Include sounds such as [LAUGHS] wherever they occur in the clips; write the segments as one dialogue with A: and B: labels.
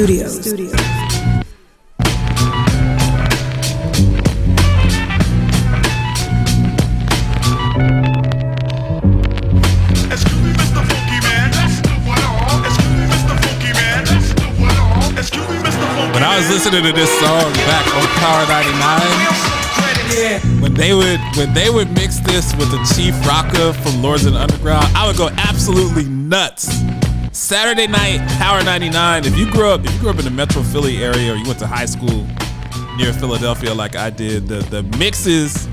A: Studios.
B: Excuse me, Mr. Funky Man. That's the one on. Excuse me, Mr. Funky Man. That's the one on. Excuse me, Mr. Funky
C: When I was listening to this song back on Power 99, when they would when they would mix this with the Chief Rocker from Lords of the Underground, I would go absolutely nuts. Saturday night, Power 99. If you grew up, if you grew up in the Metro Philly area or you went to high school near Philadelphia like I did, the the mixes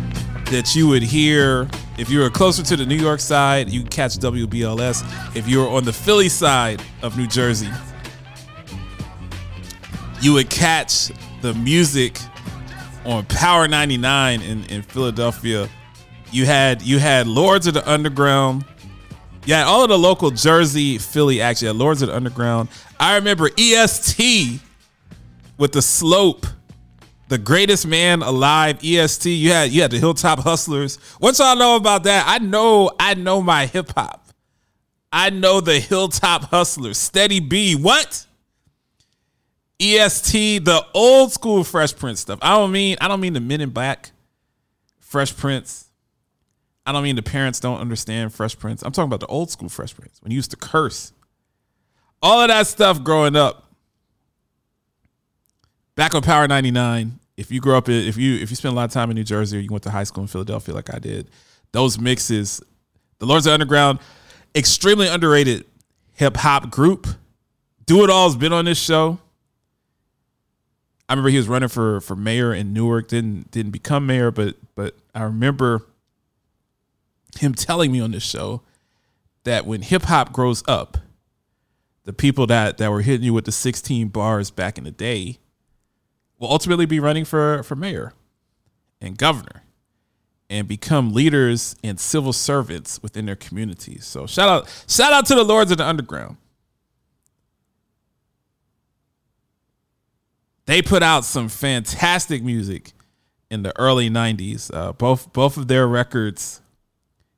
C: that you would hear if you were closer to the New York side, you catch WBLS. If you were on the Philly side of New Jersey, you would catch the music on Power 99 in, in Philadelphia. You had you had Lords of the Underground. Had all of the local Jersey, Philly had Lords of the Underground. I remember EST with the slope. The greatest man alive, EST. You had you had the Hilltop Hustlers. What y'all know about that? I know I know my hip hop. I know the Hilltop Hustlers. Steady B. What? EST, the old school Fresh Prince stuff. I don't mean I don't mean the Men in Black, Fresh Prince. I don't mean the parents don't understand Fresh Prince. I'm talking about the old school Fresh Prince when you used to curse. All of that stuff growing up. Back on Power 99, if you grew up in, if you if you spent a lot of time in New Jersey or you went to high school in Philadelphia like I did, those mixes, the Lords of Underground, extremely underrated hip hop group. Do It All's been on this show. I remember he was running for for mayor in Newark. Didn't didn't become mayor, but but I remember him telling me on this show that when hip hop grows up, the people that that were hitting you with the 16 bars back in the day will ultimately be running for for mayor and governor and become leaders and civil servants within their communities. So shout out shout out to the lords of the underground. they put out some fantastic music in the early 90s uh, both both of their records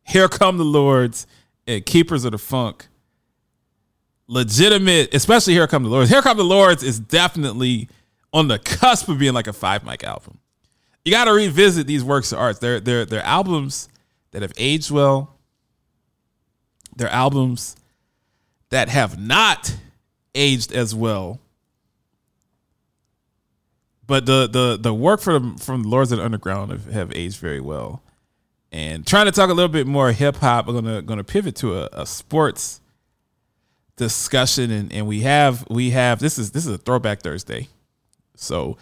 C: here come the lords and keepers of the funk. Legitimate especially here come the lords. Here come the lords is definitely on the cusp of being like a five mic album. You got to revisit these works of art. They're, they're, they're albums that have aged well. They're albums that have not aged as well. But the the the work from from Lords of the Underground have, have aged very well. And trying to talk a little bit more hip hop, we're gonna gonna pivot to a, a sports discussion, and and we have we have this is this is a throwback Thursday. So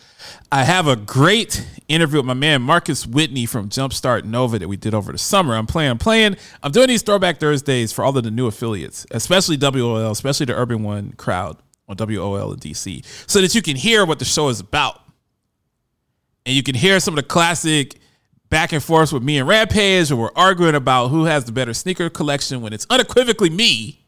C: I have a great interview with my man Marcus Whitney from Jumpstart Nova that we did over the summer. I'm playing, I'm playing, I'm doing these throwback Thursdays for all of the new affiliates, especially WOL, especially the Urban One crowd on WOL in DC, so that you can hear what the show is about and you can hear some of the classic back and forth with me and Rampage, or we're arguing about who has the better sneaker collection when it's unequivocally me.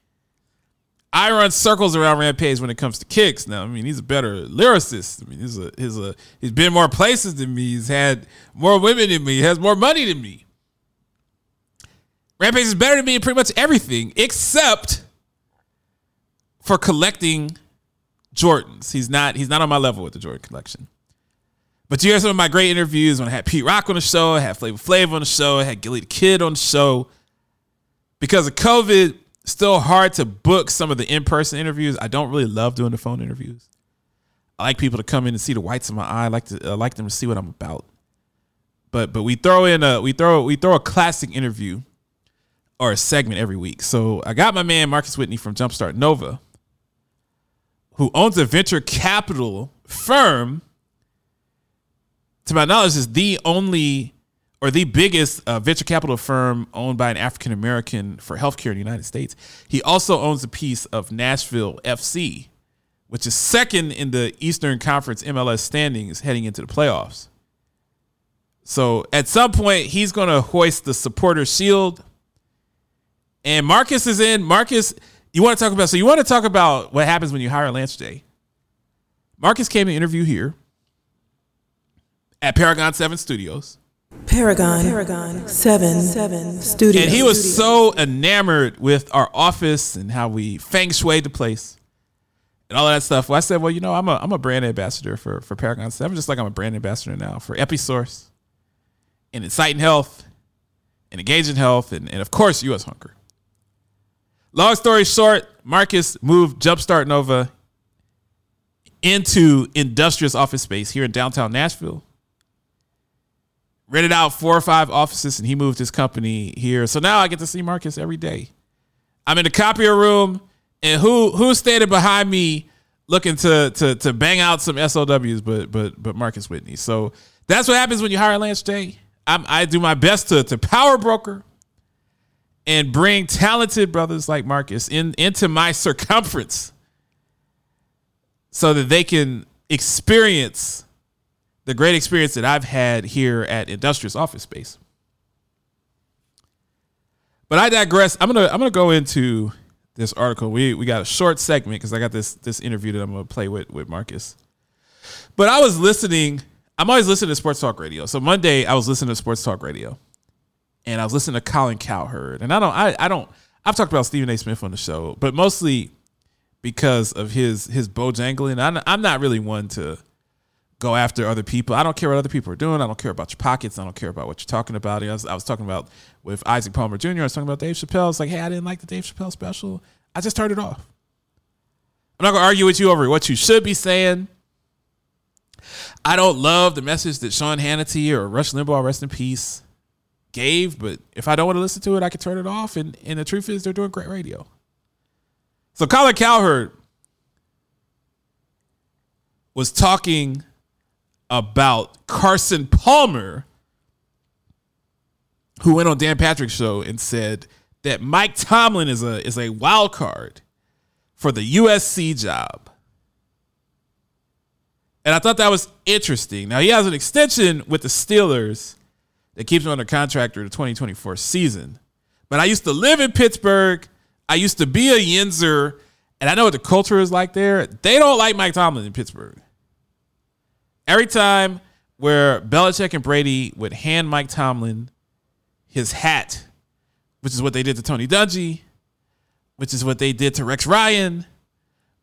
C: I run circles around Rampage when it comes to kicks. Now, I mean, he's a better lyricist. I mean, he's a he's a he's been more places than me. He's had more women than me. He has more money than me. Rampage is better than me in pretty much everything except for collecting Jordans. He's not he's not on my level with the Jordan collection. But you hear some of my great interviews when I had Pete Rock on the show, I had Flavor Flav on the show, I had Gillie Da Kid on the show. Because of COVID, still hard to book some of the in-person interviews. I don't really love doing the phone interviews. I like people to come in and see the whites of my eye. I like to I like them to see what I'm about. But but we throw in a we throw we throw a classic interview or a segment every week. So I got my man Marcus Whitney from Jumpstart Nova, who owns a venture capital firm to my knowledge, is the only or the biggest uh, venture capital firm owned by an African American for healthcare in the United States. He also owns a piece of Nashville FC, which is second in the Eastern Conference MLS standings heading into the playoffs. So at some point, he's going to hoist the supporter shield. And Marcus is in. Marcus, you want to talk about, so you want to talk about what happens when you hire Lance J. Marcus came to interview here at Paragon 7 Studios.
A: Paragon, Paragon 7, 7 Studios.
C: And he was so enamored with our office and how we feng shui the place. and all that stuff. Well, I said, well, you know, I'm a I'm a brand ambassador for for Paragon Seven, just like I'm a brand ambassador now for Episource, and Inciting Health, and Engaging Health, and, and of course U.S. Hunger. Long story short, Marcus moved Jumpstart Nova into industrious office space here in downtown Nashville. Rented out four or five offices, and he moved his company here. So now I get to see Marcus every day. I'm in the copier room, and who who's standing behind me looking to to to bang out some SOWs, but but but Marcus Whitney. So that's what happens when you hire Lance J. I'm, I do my best to to power broker and bring talented brothers like Marcus in into my circumference so that they can experience the great experience that I've had here at Industrious Office Space. But I digress. I'm gonna I'm gonna go into this article. We we got a short segment because I got this this interview that I'm gonna play with with Marcus. But I was listening. I'm always listening to sports talk radio. So Monday I was listening to sports talk radio, and I was listening to Colin Cowherd. And I don't I I don't I've talked about Stephen A. Smith on the show, but mostly because of his his bojangling. I'm I'm not really one to go after other people. I don't care what other people are doing. I don't care about your pockets. I don't care about what you're talking about. I was, I was talking about with Isaac Palmer Jr. I was talking about Dave Chappelle. It's like, hey, I didn't like the Dave Chappelle special. I just turned it off. I'm not gonna argue with you over what you should be saying. I don't love the message that Sean Hannity or Rush Limbaugh, rest in peace, gave, but if I don't want to listen to it, I can turn it off. And, and the truth is, they're doing great radio. So Colin Cowherd was talking about Carson Palmer, who went on Dan Patrick's show and said that Mike Tomlin is a is a wild card for the USC job. And I thought that was interesting. Now he has an extension with the Steelers that keeps him under contract through the 2024 season. But I used to live in Pittsburgh. I used to be a Yinzer, and I know what the culture is like there. They don't like Mike Tomlin in Pittsburgh. Every time where Belichick and Brady would hand Mike Tomlin his hat, which is what they did to Tony Dungy, which is what they did to Rex Ryan,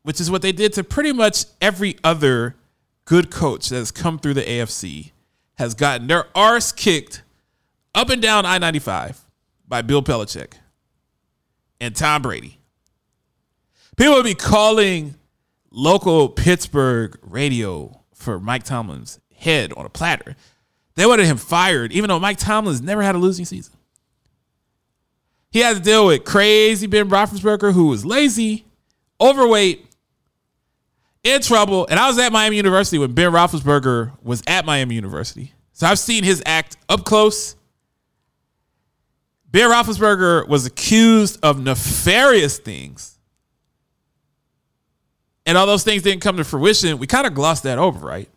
C: which is what they did to pretty much every other good coach that has come through the AFC, has gotten their arse kicked up and down I 95 by Bill Belichick and Tom Brady. People would be calling local Pittsburgh radio for Mike Tomlin's head on a platter. They wanted him fired, even though Mike Tomlin's never had a losing season. He had to deal with crazy Ben Roethlisberger, who was lazy, overweight, in trouble. And I was at Miami University when Ben Roethlisberger was at Miami University. So I've seen his act up close. Ben Roethlisberger was accused of nefarious things. And all those things didn't come to fruition. We kind of glossed that over, right?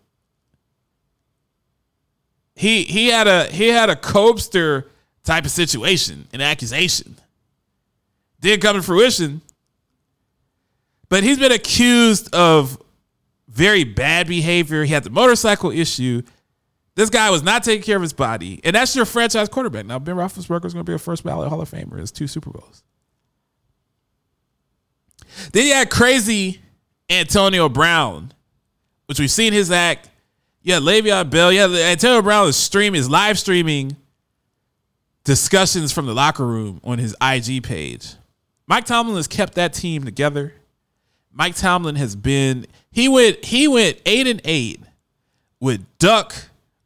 C: He he had a he had a cobster type of situation, an accusation. Didn't come to fruition. But he's been accused of very bad behavior. He had the motorcycle issue. This guy was not taking care of his body. And that's your franchise quarterback. Now, Ben Roethlisberger is going to be a first ballot Hall of Famer. His two Super Bowls. Then you had crazy Antonio Brown, which we've seen his act. Yeah, Le'Veon Bell. Yeah, Antonio Brown is streaming, is live streaming discussions from the locker room on his IG page. Mike Tomlin has kept that team together. Mike Tomlin has been he went he went eight and eight with Duck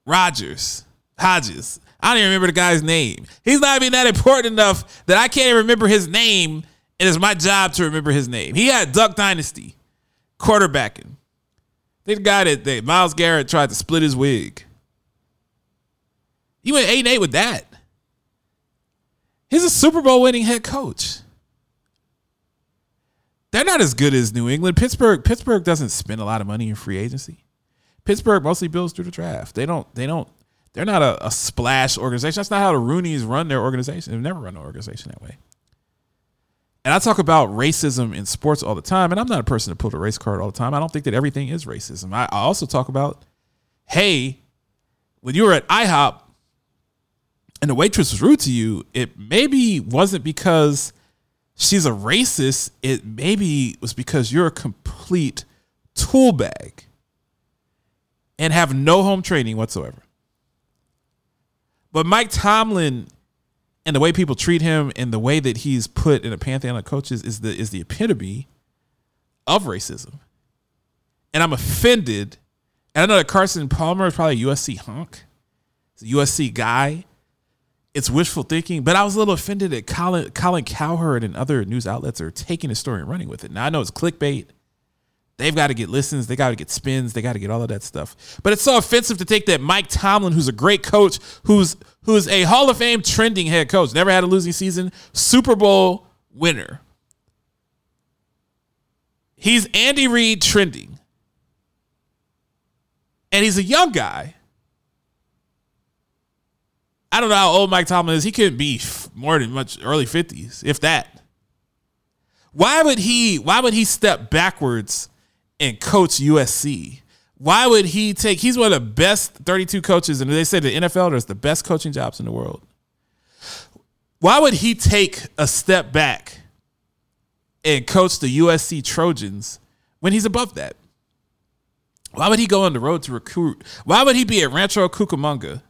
C: Rogers Hodges. I don't even remember the guy's name. He's not even that important enough that I can't even remember his name, and it's my job to remember his name. He had Duck Dynasty quarterbacking. The guy that, Myles Garrett tried to split his wig. He went eight eight with that. He's a Super Bowl winning head coach. They're not as good as New England. Pittsburgh Pittsburgh doesn't spend a lot of money in free agency. Pittsburgh mostly builds through the draft. They don't they don't they're not a, a splash organization. That's not how the Rooneys run their organization. They've never run an organization that way. And I talk about racism in sports all the time, and I'm not a person to pull the race card all the time. I don't think that everything is racism. I, I also talk about, hey, when you were at IHOP and the waitress was rude to you, it maybe wasn't because she's a racist, it maybe was because you're a complete tool bag and have no home training whatsoever. But Mike Tomlin and the way people treat him and the way that he's put in a pantheon of coaches is the is the epitome of racism. And I'm offended. And I know that Carson Palmer is probably a USC honk. A USC guy. It's wishful thinking, but I was a little offended that Colin Colin Cowherd and other news outlets are taking the story and running with it. Now I know it's clickbait. They've got to get listens, they got to get spins, they got to get all of that stuff. But it's so offensive to take that Mike Tomlin, who's a great coach, who's who's a Hall of Fame trending head coach, never had a losing season, Super Bowl winner. He's Andy Reid trending. And he's a young guy. I don't know how old Mike Tomlin is. He couldn't be more than much early 50s, if that. Why would he why would he step backwards and coach USC? Why would he take he's one of the best 32 coaches and they say the NFL there's the best coaching jobs in the world. Why would he take a step back and coach the USC Trojans when he's above that? Why would he go on the road to recruit? Why would he be at Rancho Cucamonga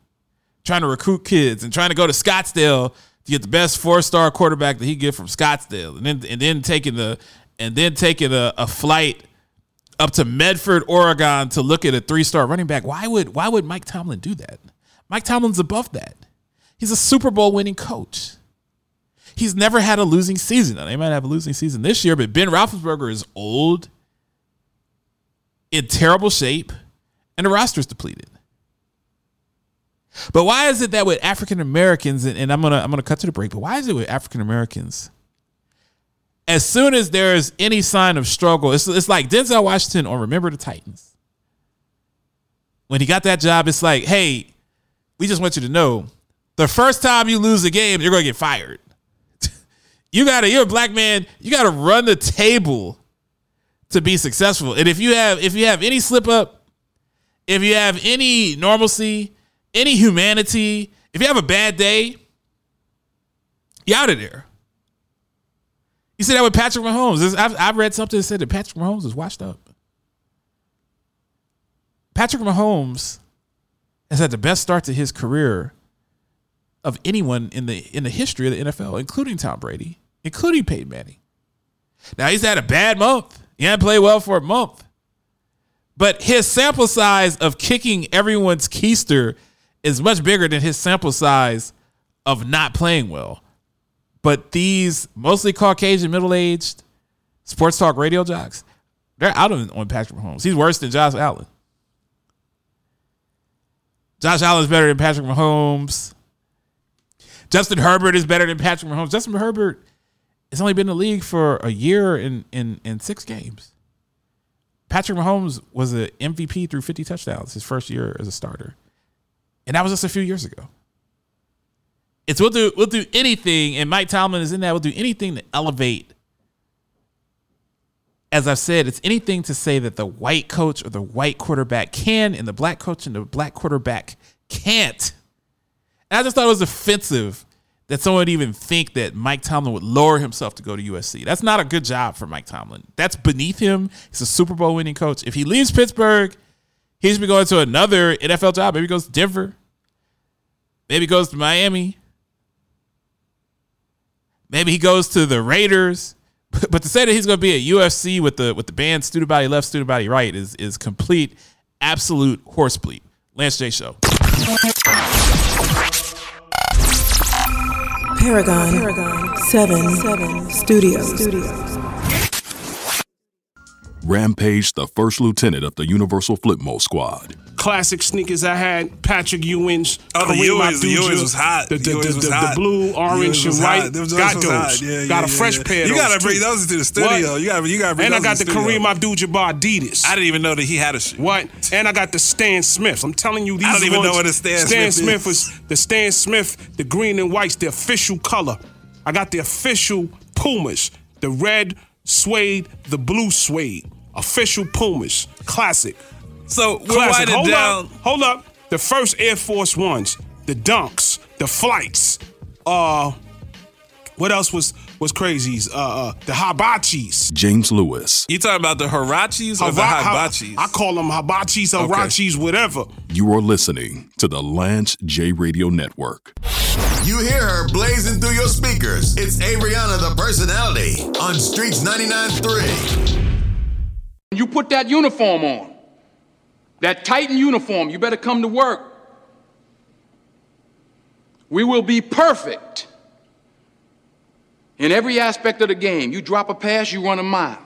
C: trying to recruit kids and trying to go to Scottsdale to get the best four star quarterback that he get from Scottsdale, and then and then taking the and then taking a, a flight up to Medford, Oregon to look at a three star running back? Why would why would Mike Tomlin do that? Mike Tomlin's above that. He's a Super Bowl winning coach. He's never had a losing season. Now, they might have a losing season this year, but Ben Roethlisberger is old in terrible shape, and the roster's depleted. But why is it that with African Americans, and, and I'm gonna I'm gonna cut to the break, but why is it with African Americans? As soon as there's any sign of struggle, it's it's like Denzel Washington on Remember the Titans. When he got that job, it's like, hey, we just want you to know, the first time you lose a game, you're gonna get fired. [LAUGHS] you gotta, you're a black man, you gotta run the table to be successful. And if you have if you have any slip up, if you have any normalcy, any humanity, if you have a bad day, you out of there. You see that with Patrick Mahomes. I've, I've read something that said that Patrick Mahomes is washed up. Patrick Mahomes has had the best start to his career of anyone in the in the history of the NFL, including Tom Brady, including Peyton Manning. Now he's had a bad month. He hadn't played well for a month. But his sample size of kicking everyone's keister is much bigger than his sample size of not playing well. But these mostly Caucasian, middle aged sports talk radio jocks, they're out on, on Patrick Mahomes. He's worse than Josh Allen. Josh Allen's better than Patrick Mahomes. Justin Herbert is better than Patrick Mahomes. Justin Herbert has only been in the league for a year in, in, in six games. Patrick Mahomes was an MVP through 50 touchdowns his first year as a starter. And that was just a few years ago. It's we'll do we'll do anything, and Mike Tomlin is in that. We'll do anything to elevate. As I've said, it's anything to say that the white coach or the white quarterback can, and the black coach and the black quarterback can't. And I just thought it was offensive that someone would even think that Mike Tomlin would lower himself to go to USC. That's not a good job for Mike Tomlin. That's beneath him. He's a Super Bowl winning coach. If he leaves Pittsburgh, he should be going to another NFL job. Maybe he goes to Denver. Maybe he goes to Miami. Maybe he goes to the Raiders. [LAUGHS] But to say that he's going to be at UFC with the with the band student body left, student body right is is complete, absolute horse bleep. Lance J Show.
A: Paragon, Paragon 7, 7 Studios. Studios.
D: Rampage, the first lieutenant of the Universal Flipmode Squad.
E: classic sneakers I had, Patrick Ewing's.
F: Oh, the
E: Kareem
F: Ewings, the
E: Abdul-Jabbar,
F: Ewings was hot.
E: The, the,
F: The
E: the, the, the blue, orange, and white.
F: hot. Them joints
E: Got those.
F: hot. Yeah, yeah,
E: got a
F: yeah,
E: fresh
F: yeah.
E: pair
F: You gotta bring
E: too.
F: those into the studio.
E: What?
F: You gotta- you gotta bring
E: And I got the
F: the studio.
E: Kareem Abdul-Jabbar Adidas.
F: I didn't even know that he had a shoe.
E: What? And I got the Stan Smiths. I'm telling you, these I
F: don't even
E: ones-
F: know what a Stan
E: Stan
F: Smith
E: Smith was the Stan Smith, the green and whites, the official color. I got the official Pumas, the red suede, the blue suede, official Pumas, classic.
F: So we're
E: Classic. Hold
F: down.
E: up, hold up. The first Air Force Ones, the Dunks, the flights. Uh, what else was? what's crazy is uh, uh, the hibachis.
D: James Lewis.
F: You talking about the Hirachis or the
E: Hiba-
F: Hibachis?
E: I call them hibachis, hirachis, whatever.
D: You are listening to the Lance J Radio Network.
G: You hear her blazing through your speakers. It's Ariana the personality on Streets 99.3.
H: You put that uniform on, that Titan uniform, you better come to work. We will be perfect in every aspect of the game. You drop a pass, you run a mile.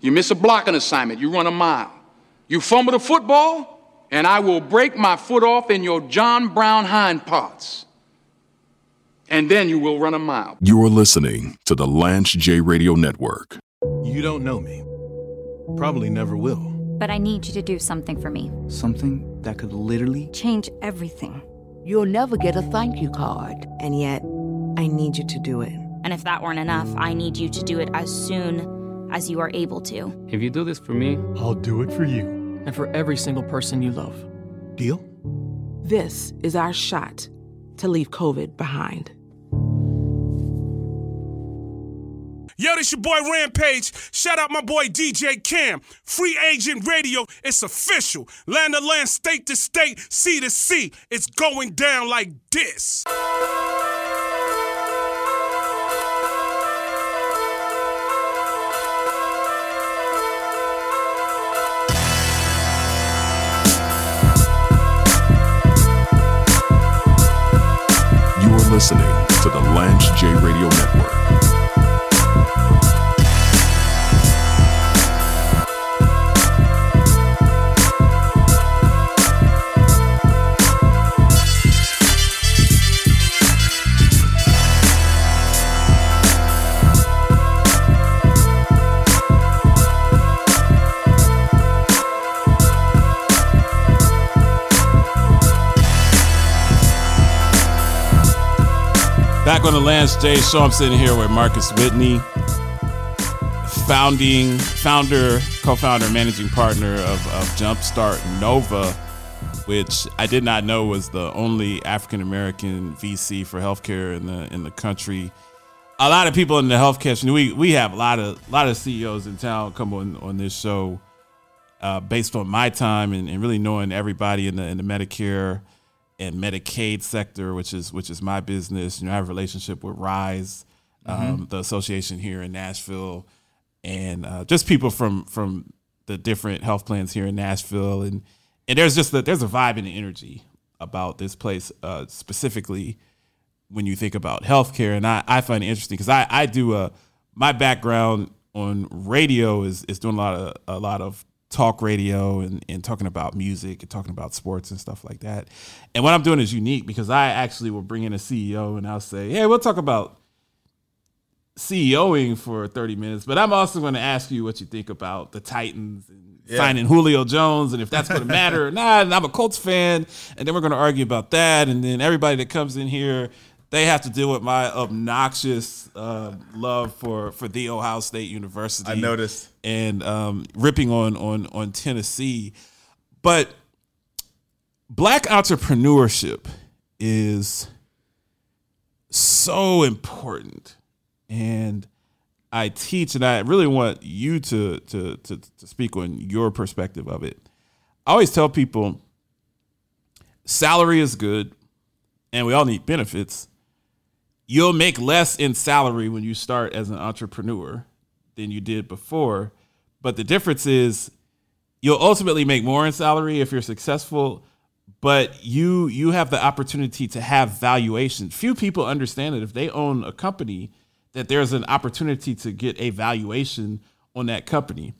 H: You miss a blocking assignment, you run a mile. You fumble the football, and I will break my foot off in your John Brown hind parts. And then you will run a mile.
D: You are listening to the Lance J Radio Network.
I: You don't know me. Probably never will.
J: But I need you to do something for me.
I: Something that could literally
J: Change everything.
K: You'll never get a thank you card. And yet, I need you to do it.
J: And if that weren't enough, I need you to do it as soon as you are able to.
L: If you do this for me,
I: I'll do it for you.
L: and for every single person you love.
I: Deal?
K: This is our shot to leave COVID behind.
E: Yo, this your boy Rampage. Shout out my boy DJ Cam. Free Agent Radio. It's official. Land to land, state to state, sea to sea. It's going down like this.
D: Listening to the Lance J Radio Network.
C: On the Lance J show, I'm sitting here with Marcus Whitney, founding founder, co-founder, managing partner of, of Jumpstart Nova, which I did not know was the only African American VC for healthcare in the in the country. A lot of people in the healthcare, we we have a lot of a lot of CEOs in town come on on this show, uh, based on my time and, and really knowing everybody in the in the Medicare and Medicaid sector, which is which is my business. You know, I have a relationship with Rise, um, the association here in Nashville, and uh, just people from from the different health plans here in Nashville, and and there's just a, there's a vibe and an energy about this place, uh, specifically when you think about healthcare, and I, I find it interesting because I I do a my background on radio is is doing a lot of a lot of talk radio and, and talking about music and talking about sports and stuff like that. And what I'm doing is unique because I actually will bring in a CEO and I'll say, hey, we'll talk about CEOing for 30 minutes, but I'm also going to ask you what you think about the Titans and signing Julio Jones and if that's going to matter or [LAUGHS] not. And I'm a Colts fan, and then we're going to argue about that. And then everybody that comes in here, they have to deal with my obnoxious uh, love for for the Ohio State University.
M: I noticed.
C: and um, ripping on on on Tennessee, but black entrepreneurship is so important and I teach, and I really want you to, to to to speak on your perspective of it. I always tell people, salary is good, and we all need benefits. You'll make less in salary when you start as an entrepreneur than you did before, but the difference is you'll ultimately make more in salary if you're successful but you you have the opportunity to have valuation. Few people understand that if they own a company that there's an opportunity to get a valuation on that company.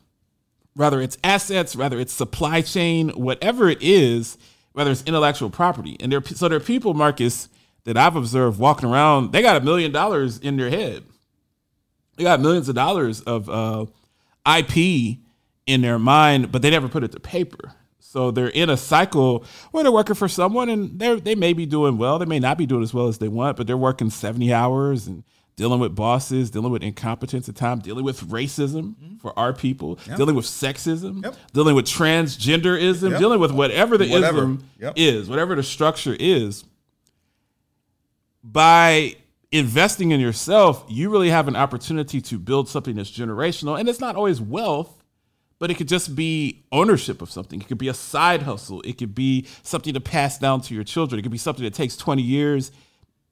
C: Whether it's assets whether it's supply chain whatever it is whether it's intellectual property. And there so there are people marcus that i've observed walking around they got a million dollars in their head they got millions of dollars of uh, ip in their mind but they never put it to paper so they're in a cycle where they're working for someone and they they may be doing well. They may not be doing as well as they want, but they're working 70 hours and dealing with bosses, dealing with incompetence at times, dealing with racism for our people, dealing with sexism,
M: Yep.
C: dealing with transgenderism,
M: Yep.
C: dealing with whatever the
M: Whatever.
C: ism
M: Yep.
C: is, whatever the structure is. By investing in yourself, you really have an opportunity to build something that's generational. And it's not always wealth, but it could just be ownership of something. It could be a side hustle. It could be something to pass down to your children. It could be something that takes 20 years.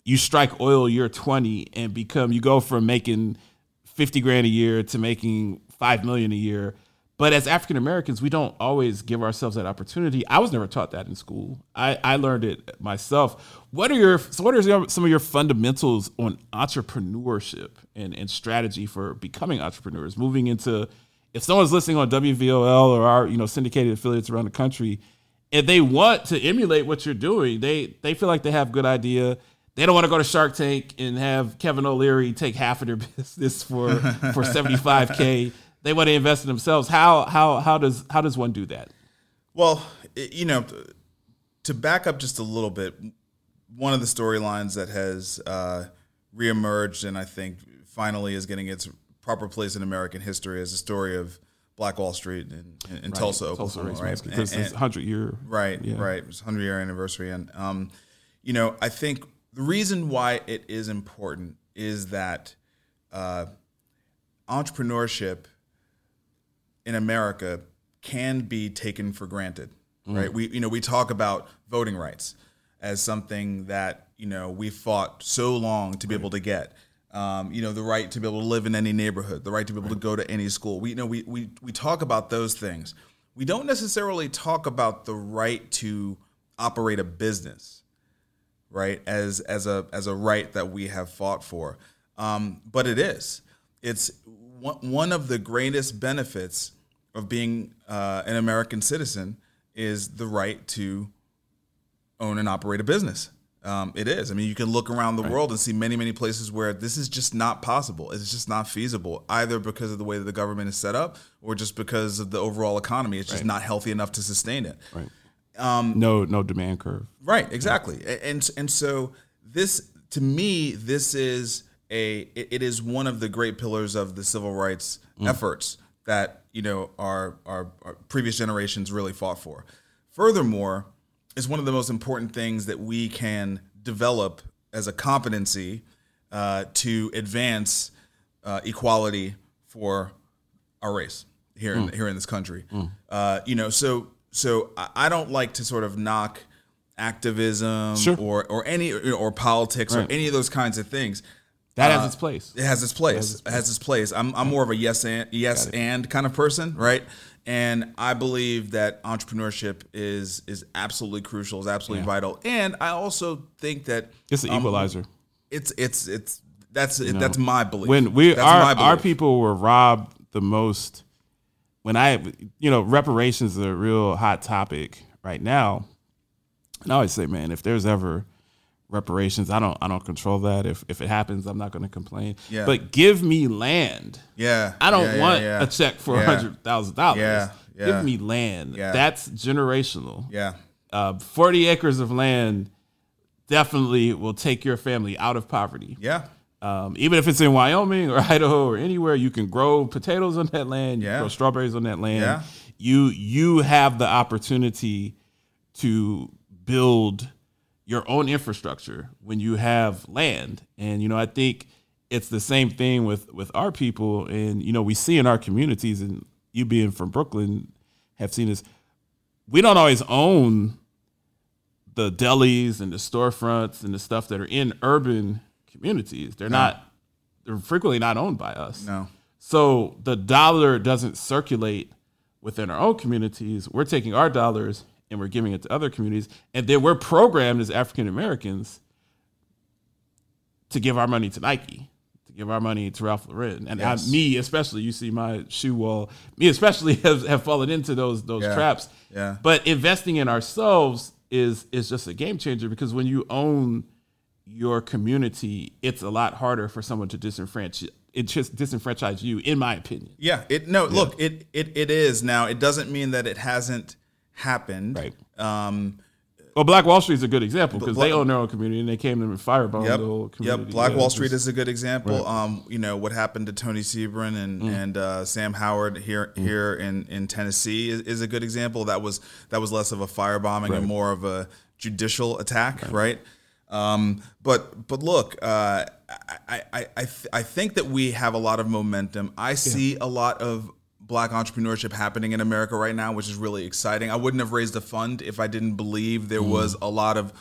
C: You strike oil year 20 and become, you go from making 50 grand a year to making 5 million a year. But as African Americans, we don't always give ourselves that opportunity. I was never taught that in school. I, I learned it myself. What are your so what are some of your fundamentals on entrepreneurship and, and strategy for becoming entrepreneurs? Moving into if someone's listening on WVOL or our you know syndicated affiliates around the country, and they want to emulate what you're doing, they they feel like they have good idea. They don't want to go to Shark Tank and have Kevin O'Leary take half of their [LAUGHS] business for for 75k they want to invest in themselves. How how how does how does one do that?
M: Well, you know, to back up just a little bit, one of the storylines that has uh, reemerged and I think finally is getting its proper place in American history is the story of Black Wall Street in, in right. Tulsa,
C: Tulsa
M: Oklahoma, right?
C: Because it's hundred year,
M: right, yeah. right, it's hundred year anniversary, and um, you know, I think the reason why it is important is that uh, entrepreneurship in America can be taken for granted, mm. right? We you know we talk about voting rights as something that you know we fought so long to be right. able to get. Um, you know the right to be able to live in any neighborhood, the right to be able right. to go to any school. We you know we, we we talk about those things. We don't necessarily talk about the right to operate a business, right? As as a as a right that we have fought for, um, but it is. It's one, one of the greatest benefits of being uh, an American citizen is the right to own and operate a business. Um, it is. I mean, you can look around the right. world and see many, many places where this is just not possible. It's just not feasible, either because of the way that the government is set up or just because of the overall economy. It's just right. not healthy enough to sustain it.
C: Right. Um, no, no demand curve.
M: Right. Exactly. And and so this, to me, this is a. it, it is one of the great pillars of the civil rights mm. efforts that you know our, our, our previous generations really fought for. Furthermore, it's one of the most important things that we can develop as a competency uh, to advance uh, equality for our race here in, mm. here in this country. Mm. Uh, you know, so so I don't like to sort of knock activism sure. or or any or politics right. or any of those kinds of things.
C: That has uh, its place.
M: It has its place. It has its place. It has its place. I'm, I'm more of a yes and yes and kind of person, right? And I believe that entrepreneurship is is absolutely crucial, is absolutely yeah. vital. And I also think that
C: it's an um, equalizer.
M: It's it's it's that's you know, that's my belief.
C: When we our our people were robbed the most, when I you know reparations is a real hot topic right now, and I always say, man, if there's ever reparations. I don't I don't control that. If if it happens, I'm not going to complain.
M: Yeah.
C: But give me land.
M: Yeah.
C: I don't
M: yeah,
C: want
M: yeah,
C: a check for a hundred thousand dollars.
M: Yeah.
C: Give me land.
M: Yeah.
C: That's generational.
M: Yeah.
C: Uh, Forty acres of land definitely will take your family out of poverty.
M: Yeah.
C: Um, even if it's in Wyoming or [LAUGHS] Idaho or anywhere, you can grow potatoes on that land. You
M: yeah.
C: grow strawberries on that land.
M: Yeah.
C: You you have the opportunity to build your own infrastructure when you have land. And you know, I think it's the same thing with with our people and you know, we see in our communities and you being from Brooklyn have seen this we don't always own the delis and the storefronts and the stuff that are in urban communities. They're no. not they're frequently not owned by us.
M: No.
C: So the dollar doesn't circulate within our own communities. We're taking our dollars and we're giving it to other communities. And then we're programmed as African Americans to give our money to Nike, to give our money to Ralph Lauren. And yes. I, me especially, you see my shoe wall, me especially [LAUGHS] have, have fallen into those those
M: yeah.
C: traps.
M: Yeah.
C: But investing in ourselves is is just a game changer because when you own your community, it's a lot harder for someone to disenfranchise it just disenfranchise you, in my opinion.
M: Yeah. It no, yeah. look, it, it it is. Now it doesn't mean that it hasn't happened.
C: Right.
M: Um,
C: well, Black Wall Street is a good example because they own their own community and they came in and firebombed
M: yep,
C: the whole community.
M: Yep, Black yeah, Wall Street is a good example. Right. Um, you know what happened to Tony Sebring and mm. and uh, Sam Howard here mm. here in, in Tennessee is, is, a good example. That was that was less of a firebombing right. and more of a judicial attack, right? right? Um, but but look, uh, I I I, th- I think that we have a lot of momentum. I see a lot of black entrepreneurship happening in America right now, which is really exciting. I wouldn't have raised a fund if I didn't believe there
C: Mm.
M: was a lot of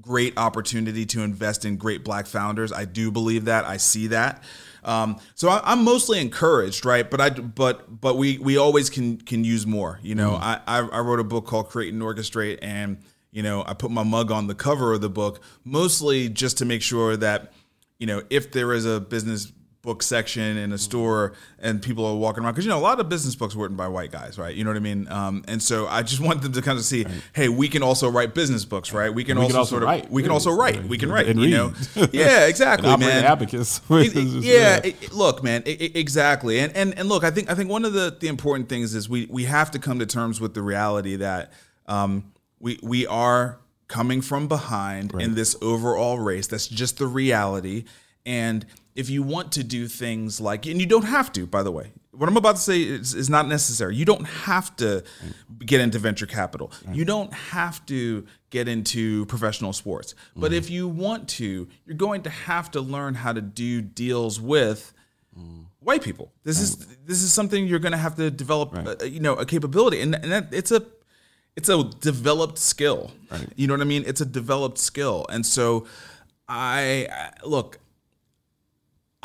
M: great opportunity to invest in great black founders. I do believe that. I see that. Um, so I, I'm mostly encouraged, right? But I, but but we we always can can use more. You know,
C: Mm.
M: I I I wrote a book called Create and Orchestrate, and you know I put my mug on the cover of the book mostly just to make sure that you know if there is a business book section in a store and people are walking around. Because you know a lot of business books written by white guys right? You know what i mean? Um, and so i just [LAUGHS] want them to kind of see hey we can also write business books right? We can,
C: We
M: also,
C: can also
M: sort of
C: write,
M: we can also write. We can write
C: And
M: you know?
C: read. [LAUGHS]
M: yeah exactly
C: And
M: man.
C: abacus.
M: It- it- yeah it- it- look man exactly. And, and and look i think i think one of the the important things is we we have to come to terms with the reality that um, we we are coming from behind in this overall race. That's just the reality and if you want to do things like and you don't have to by the way. What i'm about to say is, is not necessary. You don't have to get into venture capital. You don't have to get into professional sports. But if you want to you're going to have to learn how to do deals with white people. This is this is something you're going to have to develop, uh, you know, a capability, and, and that, it's a it's a developed skill. You know what I mean? It's a developed skill, and so I- look.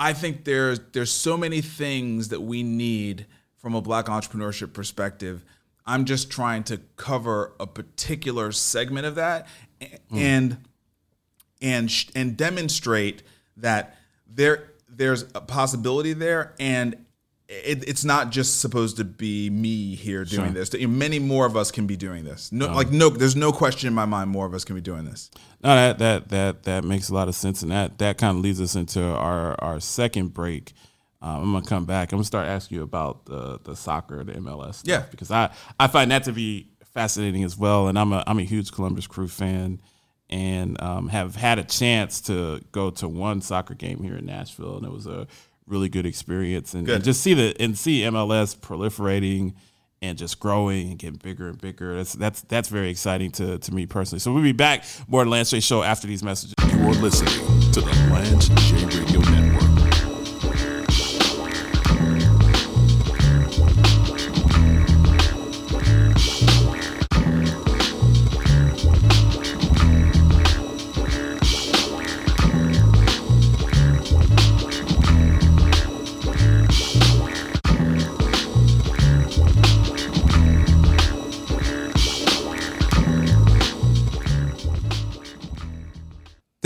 M: I think there's there's so many things that we need from a black entrepreneurship perspective. I'm just trying to cover a particular segment of that, a- and and and demonstrate that there there's a possibility there and it, it's not just supposed to be me here doing
C: Sure.
M: this. Many more of us can be doing this. No,
C: Um,
M: like no, there's no question in my mind. More of us can be doing this.
C: No, that that that that makes a lot of sense, and that that kind of leads us into our our second break. Um, I'm gonna come back. I'm gonna start asking you about the the soccer, the MLS. Stuff,
M: Yeah.
C: because I I find that to be fascinating as well, and I'm a I'm a huge Columbus Crew fan, and um, have had a chance to go to one soccer game here in Nashville, and it was a really good experience, and,
M: Good.
C: and just see the and see MLS proliferating and just growing and getting bigger and bigger. That's that's that's very exciting to to me personally. So we'll be back more than Lance J Show after these messages.
D: You are listening to the Lance J Radio Network.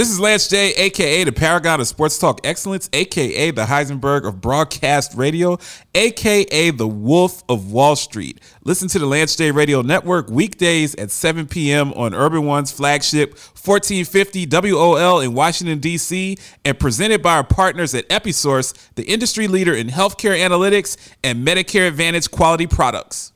C: This is Lance J, aka the Paragon of Sports Talk Excellence, aka the Heisenberg of Broadcast Radio, aka the Wolf of Wall Street. Listen to the Lance J Radio Network weekdays at 7 p.m. on Urban One's flagship 1450 WOL in Washington, D.C., and presented by our partners at Episource, the industry leader in healthcare analytics and Medicare Advantage quality products.